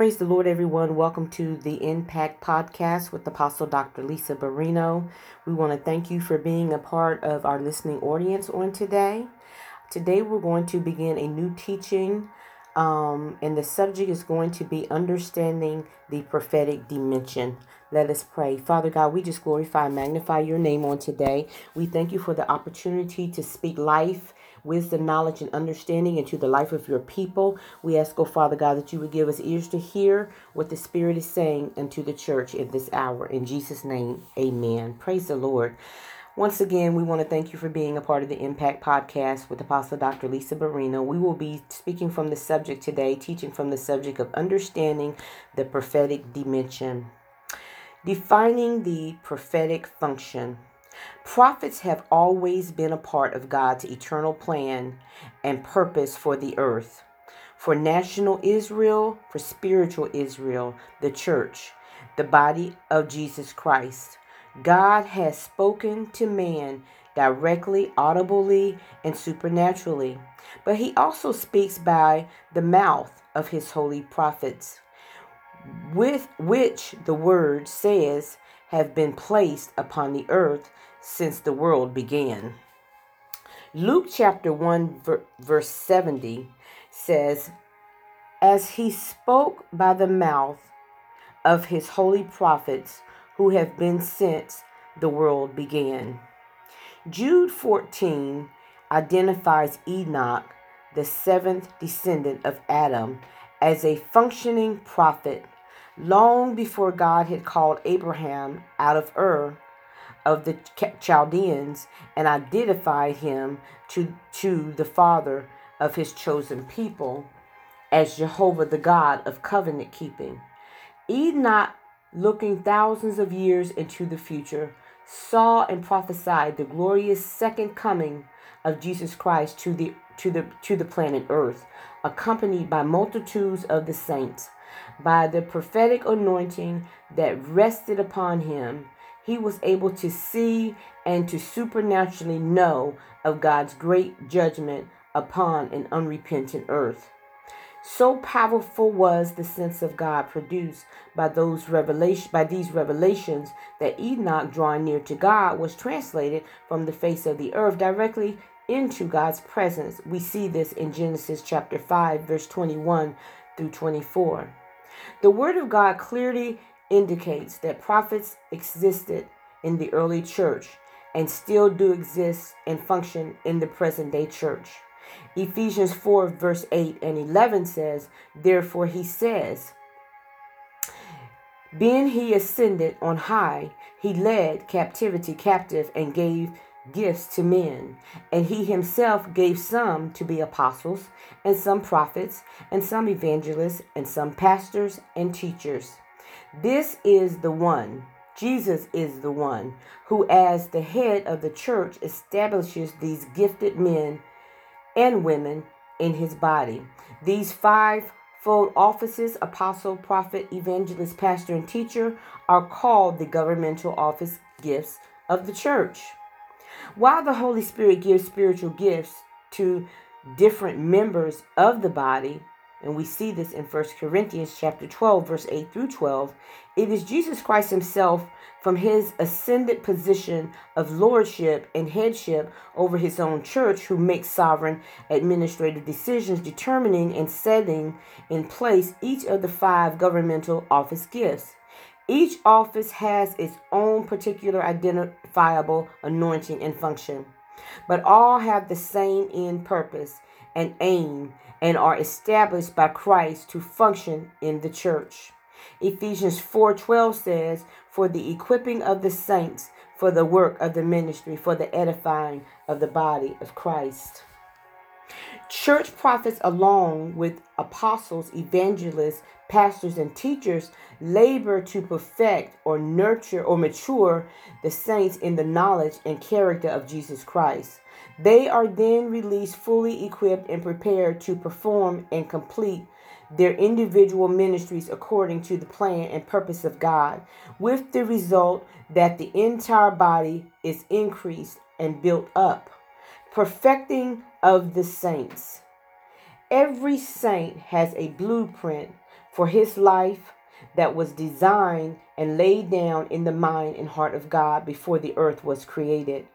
Praise the Lord, everyone. Welcome to the Impact Podcast with Apostle Dr. Lisa Barino. We want to thank you for being a part of our listening audience on today. Today, we're going to begin a new teaching, um, and the subject is going to be understanding the prophetic dimension. Let us pray. Father God, we just glorify and magnify your name on today. We thank you for the opportunity to speak life wisdom, knowledge, and understanding into the life of your people. We ask, oh Father God, that you would give us ears to hear what the Spirit is saying unto the church in this hour. In Jesus' name, amen. Praise the Lord. Once again, we want to thank you for being a part of the Impact Podcast with Apostle Dr. Lisa Barrino. We will be speaking from the subject today, teaching from the subject of understanding the prophetic dimension. Defining the prophetic function. Prophets have always been a part of God's eternal plan and purpose for the earth. For national Israel, for spiritual Israel, the church, the body of Jesus Christ. God has spoken to man directly, audibly, and supernaturally, but he also speaks by the mouth of his holy prophets, with which the word says have been placed upon the earth since the world began. Luke chapter 1, verse 70 says, As he spoke by the mouth of his holy prophets who have been since the world began. Jude 14 identifies Enoch, the seventh descendant of Adam, as a functioning prophet long before God had called Abraham out of Ur of the Chaldeans and identified him to, to the father of his chosen people as Jehovah, the God of covenant keeping. Enoch, looking thousands of years into the future, saw and prophesied the glorious second coming of Jesus Christ to the to the to the planet Earth, accompanied by multitudes of the saints. By the prophetic anointing that rested upon him, he was able to see and to supernaturally know of God's great judgment upon an unrepentant earth. So powerful was the sense of God produced by those revelation by these revelations that Enoch drawing near to God was translated from the face of the earth directly into God's presence. We see this in Genesis chapter 5 verse 21 through 24. The word of God clearly indicates that prophets existed in the early church and still do exist and function in the present day church. Ephesians 4, verse 8 and 11 says, Therefore he says, Being he ascended on high, he led captivity captive and gave gifts to men. And he himself gave some to be apostles, and some prophets, and some evangelists, and some pastors and teachers this is the one, Jesus is the one, who, as the head of the church, establishes these gifted men and women in his body. These five fold offices apostle, prophet, evangelist, pastor, and teacher are called the governmental office gifts of the church. While the Holy Spirit gives spiritual gifts to different members of the body, and we see this in 1 Corinthians chapter 12 verse 8 through 12 it is Jesus Christ himself from his ascended position of lordship and headship over his own church who makes sovereign administrative decisions determining and setting in place each of the five governmental office gifts. Each office has its own particular identifiable anointing and function but all have the same end purpose and aim and are established by Christ to function in the church. Ephesians 4:12 says, "For the equipping of the saints for the work of the ministry, for the edifying of the body of Christ." Church prophets, along with apostles, evangelists, pastors, and teachers, labor to perfect or nurture or mature the saints in the knowledge and character of Jesus Christ. They are then released fully equipped and prepared to perform and complete their individual ministries according to the plan and purpose of God, with the result that the entire body is increased and built up perfecting of the saints. Every saint has a blueprint for his life that was designed and laid down in the mind and heart of God before the earth was created.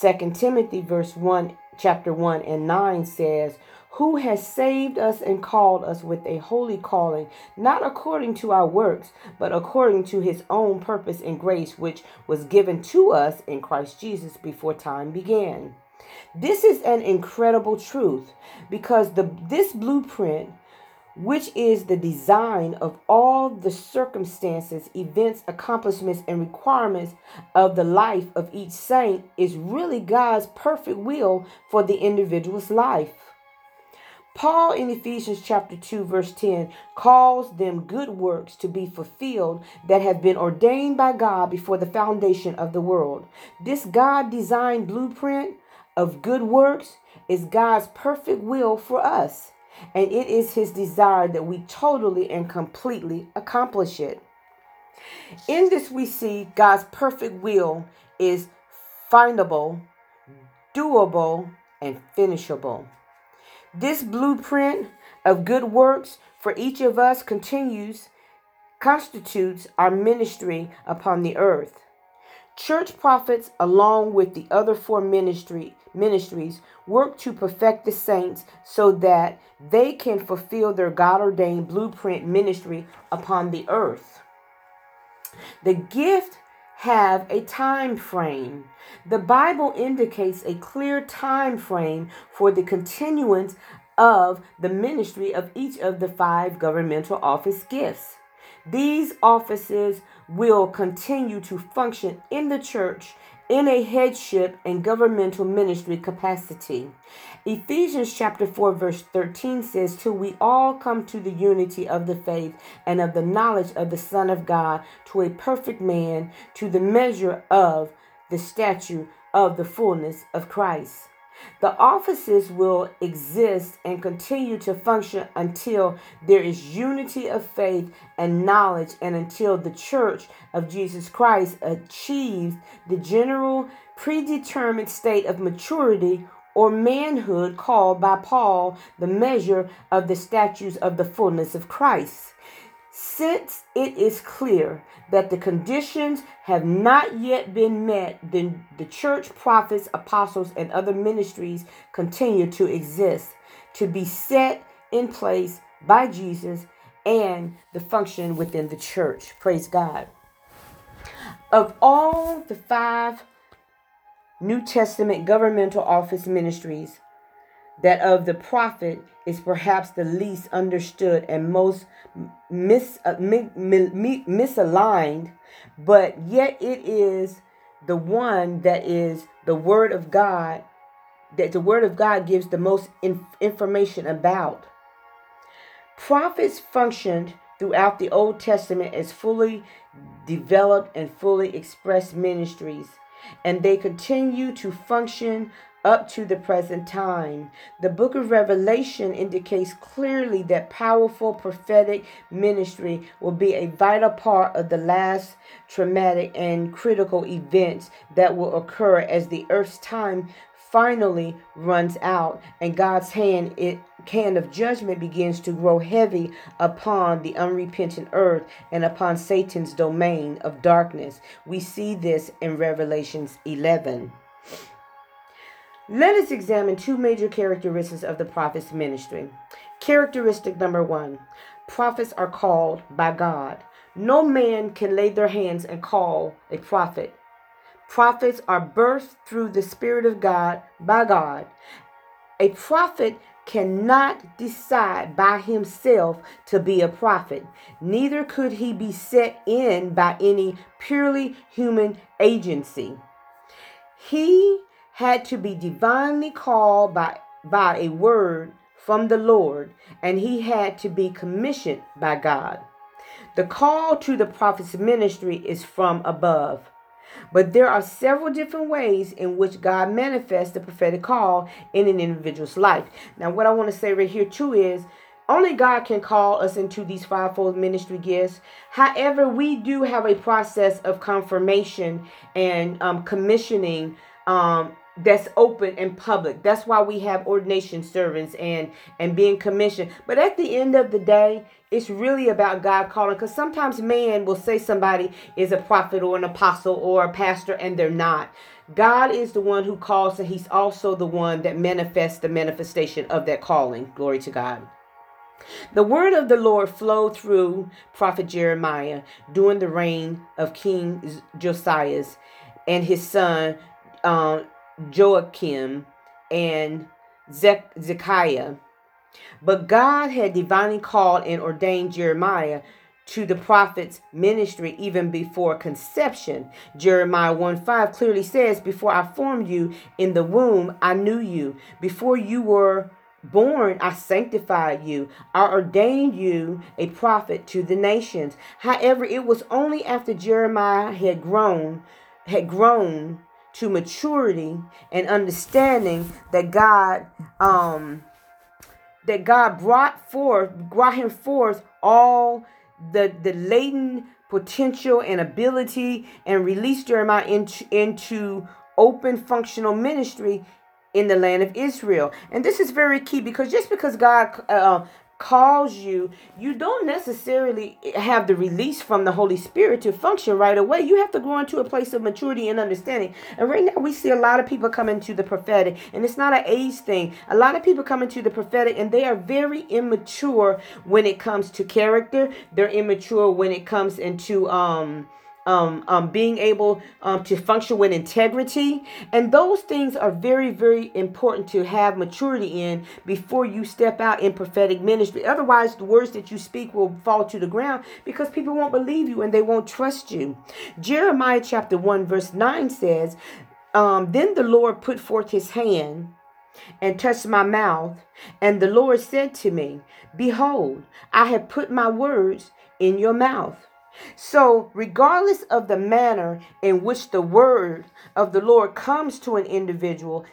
2 Timothy verse 1 chapter 1 and 9 says, who has saved us and called us with a holy calling, not according to our works, but according to his own purpose and grace, which was given to us in Christ Jesus before time began. This is an incredible truth because the this blueprint which is the design of all the circumstances, events, accomplishments, and requirements of the life of each saint, is really God's perfect will for the individual's life. Paul in Ephesians chapter 2 verse 10 calls them good works to be fulfilled that have been ordained by God before the foundation of the world. This God designed blueprint of good works is God's perfect will for us, and it is his desire that we totally and completely accomplish it. In this we see God's perfect will is findable, doable, and finishable. This blueprint of good works for each of us continues, constitutes our ministry upon the earth. Church prophets, along with the other four ministry, ministries, work to perfect the saints so that they can fulfill their God ordained blueprint ministry upon the earth. The gift have a time frame. The Bible indicates a clear time frame for the continuance of the ministry of each of the five governmental office gifts. These offices will continue to function in the church in a headship and governmental ministry capacity. Ephesians chapter 4 verse 13 says, Till we all come to the unity of the faith and of the knowledge of the Son of God, to a perfect man, to the measure of the stature of the fullness of Christ. The offices will exist and continue to function until there is unity of faith and knowledge, and until the church of Jesus Christ achieves the general predetermined state of maturity or manhood called by Paul the measure of the statutes of the fullness of Christ. Since it is clear that the conditions have not yet been met, then the church, prophets, apostles, and other ministries continue to exist, to be set in place by Jesus and the function within the church. Praise God. Of all the five New Testament governmental office ministries, that of the prophet is perhaps the least understood and most mis, uh, mi, mi, mi, misaligned, but yet it is the one that is the word of God, that the word of God gives the most in, information about. Prophets functioned throughout the Old Testament as fully developed and fully expressed ministries, and they continue to function up to the present time. The book of Revelation indicates clearly that powerful prophetic ministry will be a vital part of the last traumatic and critical events that will occur as the earth's time finally runs out and God's hand it hand of judgment begins to grow heavy upon the unrepentant earth and upon Satan's domain of darkness. We see this in Revelations 11. Let us examine two major characteristics of the prophet's ministry. Characteristic number one prophets are called by God. No man can lay their hands and call a prophet. Prophets are birthed through the Spirit of God by God. A prophet cannot decide by himself to be a prophet. Neither could he be set in by any purely human agency. He had to be divinely called by, by a word from the Lord, and he had to be commissioned by God. The call to the prophet's ministry is from above. But there are several different ways in which God manifests the prophetic call in an individual's life. Now, what I want to say right here, too, is only God can call us into these fivefold ministry gifts. However, we do have a process of confirmation and um, commissioning um, that's open and public. That's why we have ordination servants and and being commissioned. But at the end of the day, it's really about God calling because sometimes man will say somebody is a prophet or an apostle or a pastor and they're not. God is the one who calls and he's also the one that manifests the manifestation of that calling. Glory to God. The word of the Lord flowed through prophet Jeremiah during the reign of King Josiah and his son uh, Jehoiakim and Zedekiah. But God had divinely called and ordained Jeremiah to the prophet's ministry even before conception. Jeremiah 1 5 clearly says, Before I formed you in the womb, I knew you. Before you were born, I sanctified you. I ordained you a prophet to the nations. However, it was only after Jeremiah had grown, had grown to maturity and understanding that God um that God brought forth brought him forth all the the latent potential and ability and released Jeremiah into, into open functional ministry in the land of Israel. And this is very key because just because God uh, calls you, you don't necessarily have the release from the Holy Spirit to function right away. You have to grow into a place of maturity and understanding. And right now, we see a lot of people come into the prophetic, and it's not an age thing. A lot of people come into the prophetic, and they are very immature when it comes to character. They're immature when it comes into um um, um, being able um, to function with integrity. And those things are very, very important to have maturity in before you step out in prophetic ministry. Otherwise, the words that you speak will fall to the ground because people won't believe you and they won't trust you. Jeremiah chapter 1, verse 9 says, um, Then the Lord put forth his hand and touched my mouth. And the Lord said to me, Behold, I have put my words in your mouth. So, regardless of the manner in which the word of the Lord comes to an individual,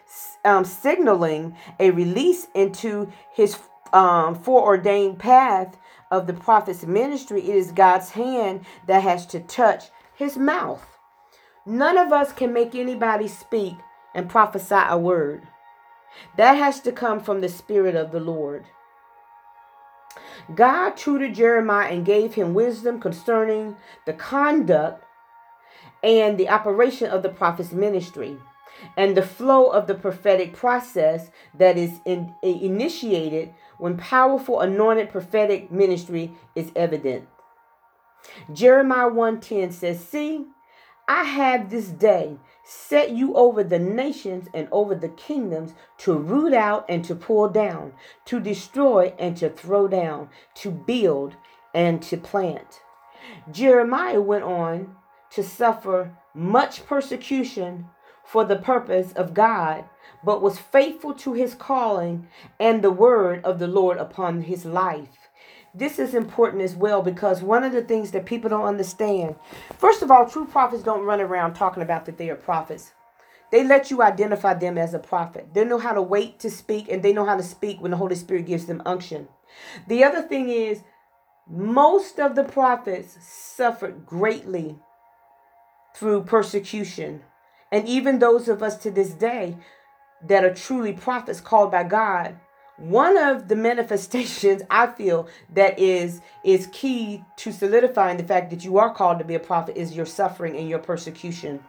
um, signaling a release into his um, foreordained path of the prophet's ministry, it is God's hand that has to touch his mouth. None of us can make anybody speak and prophesy a word. That has to come from the Spirit of the Lord. God tutored Jeremiah and gave him wisdom concerning the conduct and the operation of the prophet's ministry and the flow of the prophetic process that is in, initiated when powerful anointed prophetic ministry is evident. Jeremiah 1:10 says, "See, I have this day set you over the nations and over the kingdoms to root out and to pull down, to destroy and to throw down, to build and to plant. Jeremiah went on to suffer much persecution for the purpose of God, but was faithful to his calling and the word of the Lord upon his life this is important as well because one of the things that people don't understand first of all true prophets don't run around talking about that they are prophets. They let you identify them as a prophet. They know how to wait to speak and they know how to speak when the holy spirit gives them unction. The other thing is most of the prophets suffered greatly through persecution. And even those of us to this day that are truly prophets called by god one of the manifestations i feel that is is key to solidifying the fact that you are called to be a prophet is your suffering and your persecution.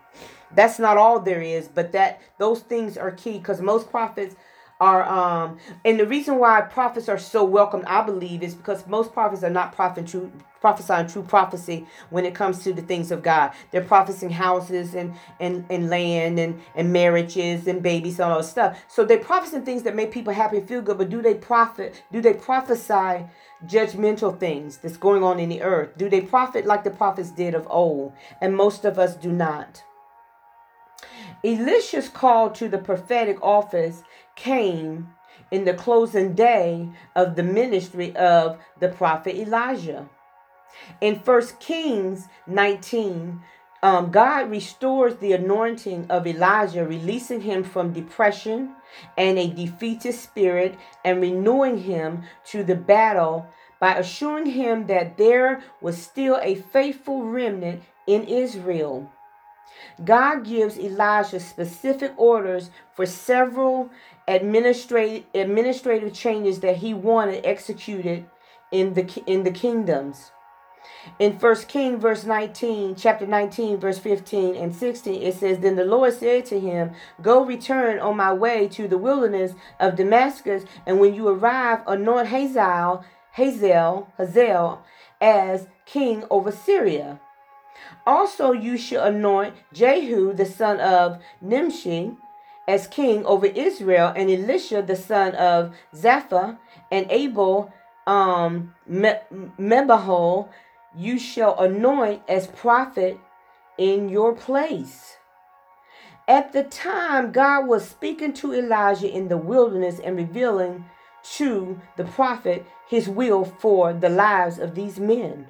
That's not all there is but that those things are key because most prophets are um and the reason why prophets are so welcome i believe is because most prophets are not prophet true prophesying true prophecy when it comes to the things of god. They're prophesying houses and and and land and and marriages and babies and all that stuff. So they're prophesying things that make people happy and feel good but do they prophet do they prophesy judgmental things that's going on in the earth? Do they prophet like the prophets did of old? And most of us do not. Elisha's call to the prophetic office came in the closing day of the ministry of the prophet Elijah. In 1 Kings 19, um, God restores the anointing of Elijah, releasing him from depression and a defeated spirit and renewing him to the battle by assuring him that there was still a faithful remnant in Israel. God gives Elijah specific orders for several administrative administrative changes that he wanted executed in the in the kingdoms. In First King verse 19, chapter 19, verse 15 and 16, it says, Then the Lord said to him, Go return on my way to the wilderness of Damascus, and when you arrive, anoint Hazael, Hazael, Hazael as king over Syria. Also you shall anoint Jehu the son of Nimshi as king over Israel, and Elisha the son of Zapha, and Abel um, Mebahol you shall anoint as prophet in your place. At the time, God was speaking to Elijah in the wilderness and revealing to the prophet his will for the lives of these men.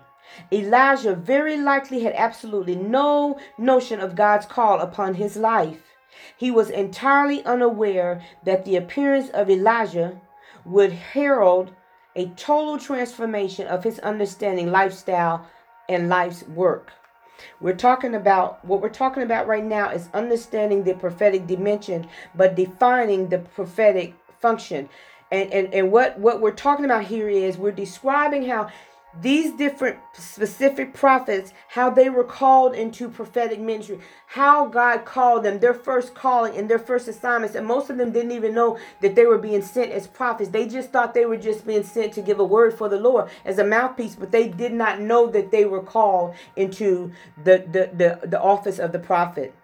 Elijah very likely had absolutely no notion of God's call upon his life. He was entirely unaware that the appearance of Elijah would herald a total transformation of his understanding, lifestyle, and life's work. We're talking about what we're talking about right now is understanding the prophetic dimension, but defining the prophetic function. And, and, and what, what we're talking about here is we're describing how these different specific prophets, how they were called into prophetic ministry, how God called them, their first calling and their first assignments. And most of them didn't even know that they were being sent as prophets. They just thought they were just being sent to give a word for the Lord as a mouthpiece, but they did not know that they were called into the, the, the, the office of the prophet.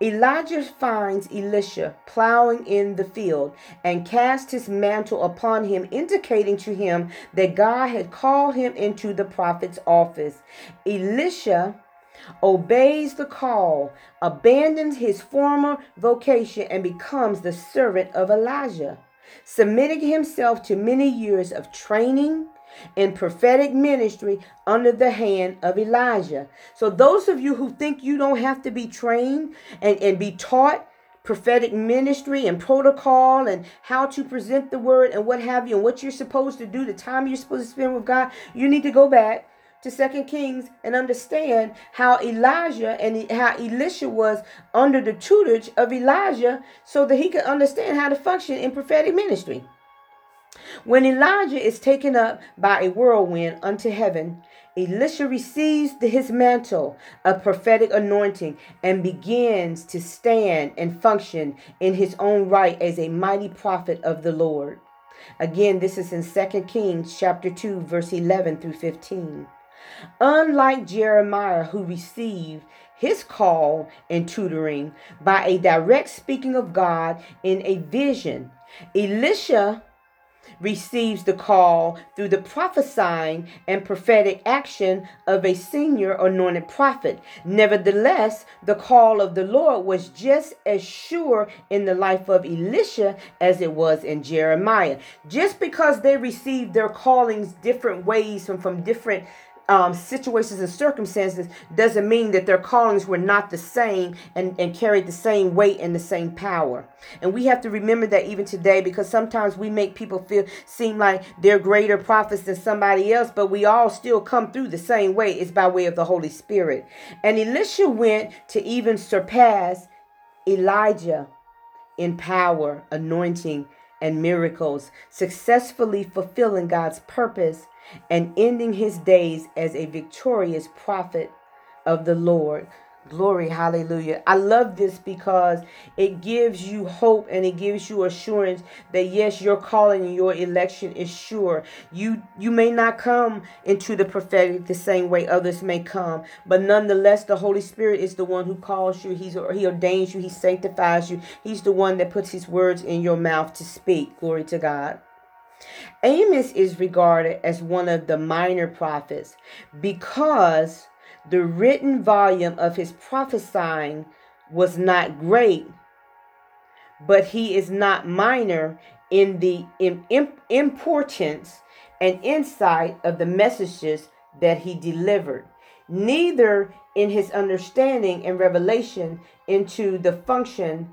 Elijah finds Elisha plowing in the field and casts his mantle upon him, indicating to him that God had called him into the prophet's office. Elisha obeys the call, abandons his former vocation, and becomes the servant of Elijah, submitting himself to many years of training in prophetic ministry under the hand of Elijah. So, those of you who think you don't have to be trained and, and be taught prophetic ministry and protocol and how to present the word and what have you, and what you're supposed to do, the time you're supposed to spend with God, you need to go back to Second Kings and understand how Elijah and how Elisha was under the tutelage of Elijah so that he could understand how to function in prophetic ministry. When Elijah is taken up by a whirlwind unto heaven, Elisha receives his mantle of prophetic anointing and begins to stand and function in his own right as a mighty prophet of the Lord. Again, this is in 2 Kings chapter 2 verse 11 through 15. Unlike Jeremiah who received his call and tutoring by a direct speaking of God in a vision, Elisha receives the call through the prophesying and prophetic action of a senior anointed prophet. Nevertheless, the call of the Lord was just as sure in the life of Elisha as it was in Jeremiah. Just because they received their callings different ways from, from different um, situations and circumstances doesn't mean that their callings were not the same and, and carried the same weight and the same power. And we have to remember that even today because sometimes we make people feel seem like they're greater prophets than somebody else, but we all still come through the same way. It's by way of the Holy Spirit. And Elisha went to even surpass Elijah in power, anointing, and miracles, successfully fulfilling God's purpose and ending his days as a victorious prophet of the Lord. Glory, hallelujah. I love this because it gives you hope and it gives you assurance that yes, your calling and your election is sure. You you may not come into the prophetic the same way others may come, but nonetheless, the Holy Spirit is the one who calls you. He's he ordains you, he sanctifies you. He's the one that puts his words in your mouth to speak. Glory to God. Amos is regarded as one of the minor prophets because the written volume of his prophesying was not great, but he is not minor in the importance and insight of the messages that he delivered, neither in his understanding and revelation into the function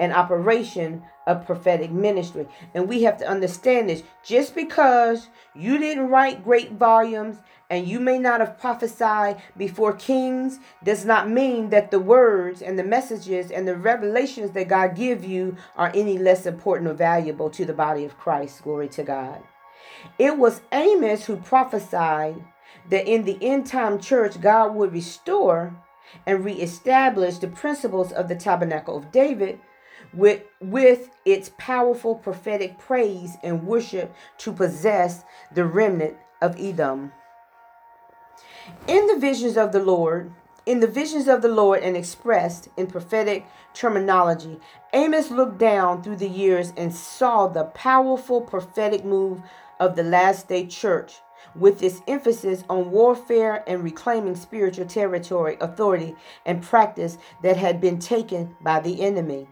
and operation of prophetic ministry. And we have to understand this. Just because you didn't write great volumes and you may not have prophesied before kings does not mean that the words and the messages and the revelations that God give you are any less important or valuable to the body of Christ. Glory to God. It was Amos who prophesied that in the end time church, God would restore and reestablish the principles of the tabernacle of David with, with its powerful prophetic praise and worship to possess the remnant of Edom. In the visions of the Lord, in the visions of the Lord and expressed in prophetic terminology, Amos looked down through the years and saw the powerful prophetic move of the last day church with its emphasis on warfare and reclaiming spiritual territory, authority, and practice that had been taken by the enemy.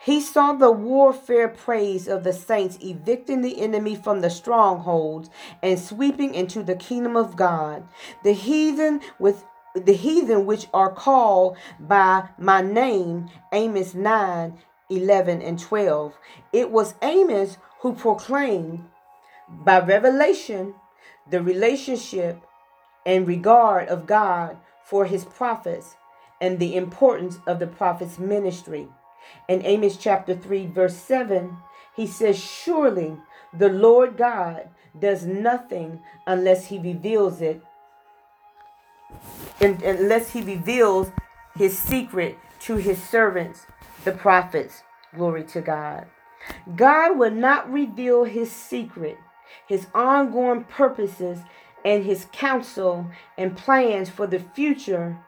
He saw the warfare praise of the saints evicting the enemy from the strongholds and sweeping into the kingdom of God. The heathen with the heathen which are called by my name, Amos 9, 11, and 12. It was Amos who proclaimed by revelation the relationship and regard of God for his prophets and the importance of the prophet's ministry. In Amos chapter 3, verse 7, he says, Surely the Lord God does nothing unless he reveals it, and unless he reveals his secret to his servants, the prophets. Glory to God. God will not reveal his secret his ongoing purposes, and his counsel and plans for the future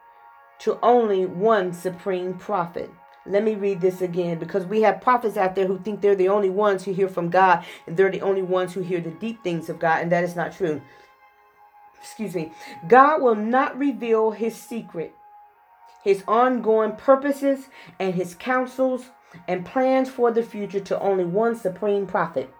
to only one supreme prophet. Let me read this again because we have prophets out there who think they're the only ones who hear from God and they're the only ones who hear the deep things of God, and that is not true. Excuse me. God will not reveal his secret, his ongoing purposes, and his counsels and plans for the future to only one supreme prophet.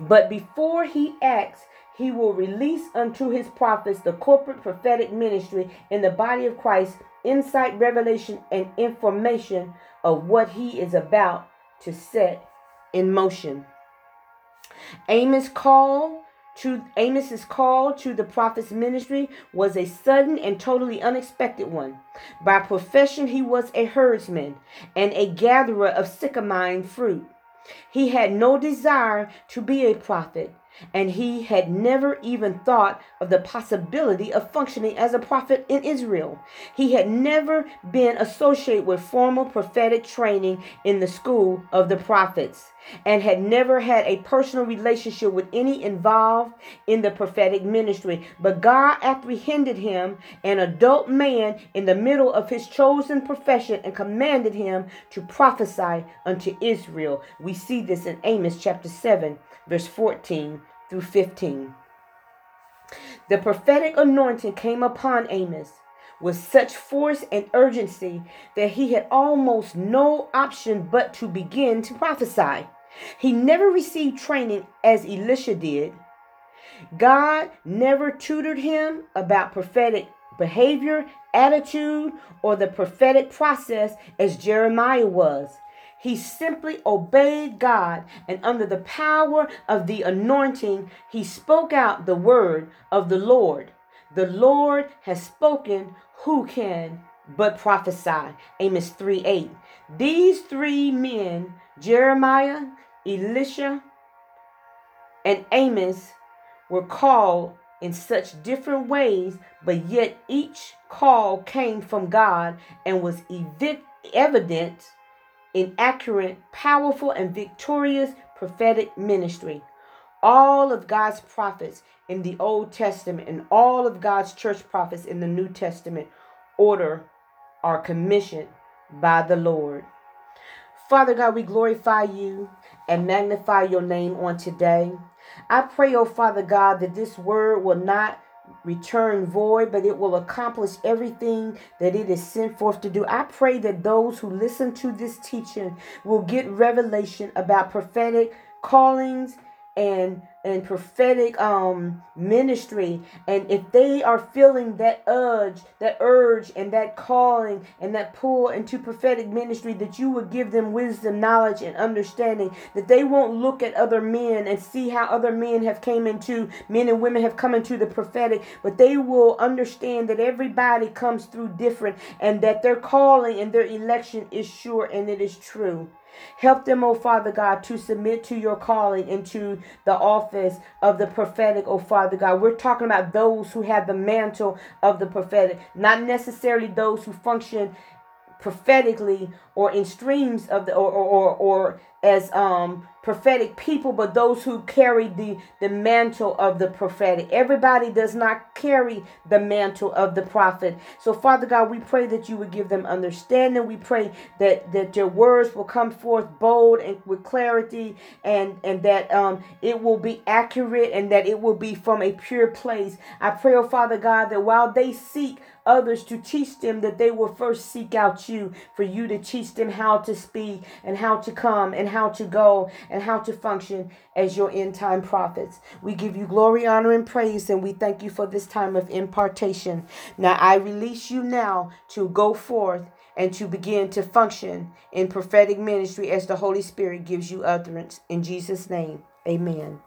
But before he acts, he will release unto his prophets the corporate prophetic ministry in the body of Christ, insight, revelation, and information of what he is about to set in motion. Amos' call to Amos's call to the prophet's ministry was a sudden and totally unexpected one. By profession, he was a herdsman and a gatherer of sycamine fruit. He had no desire to be a prophet, and he had never even thought of the possibility of functioning as a prophet in Israel. He had never been associated with formal prophetic training in the school of the prophets and had never had a personal relationship with any involved in the prophetic ministry. But God apprehended him, an adult man, in the middle of his chosen profession and commanded him to prophesy unto Israel. We see this in Amos chapter 7 verse 14 through 15. The prophetic anointing came upon Amos with such force and urgency that he had almost no option but to begin to prophesy. He never received training as Elisha did. God never tutored him about prophetic behavior, attitude, or the prophetic process as Jeremiah was. He simply obeyed God, and under the power of the anointing, he spoke out the word of the Lord. The Lord has spoken, who can but prophesy? Amos 3 8. These three men, Jeremiah, Elisha, and Amos, were called in such different ways, but yet each call came from God and was evident in accurate, powerful, and victorious prophetic ministry. All of God's prophets in the Old Testament and all of God's church prophets in the New Testament order are commissioned by the Lord. Father God, we glorify you and magnify your name on today. I pray, oh Father God, that this word will not return void, but it will accomplish everything that it is sent forth to do. I pray that those who listen to this teaching will get revelation about prophetic callings and and prophetic um ministry. And if they are feeling that urge that urge and that calling and that pull into prophetic ministry that you would give them wisdom knowledge and understanding. That they won't look at other men and see how other men have came into men and women have come into the prophetic. But they will understand that everybody comes through different and that their calling and their election is sure and it is true Help them, oh Father God, to submit to your calling into the office of the prophetic, oh Father God. We're talking about those who have the mantle of the prophetic, not necessarily those who function prophetically or in streams of the or or, or, or as um prophetic people but those who carry the the mantle of the prophetic. Everybody does not carry the mantle of the prophet. So father god we pray that you would give them understanding. We pray that that your words will come forth bold and with clarity and and that um it will be accurate and that it will be from a pure place. I pray oh father god that while they seek others to teach them that they will first seek out you for you to teach them how to speak and how to come and how to go and how to function as your end time prophets. We give you glory, honor, and praise, and we thank you for this time of impartation. Now I release you now to go forth and to begin to function in prophetic ministry as the Holy Spirit gives you utterance. In Jesus' name, amen.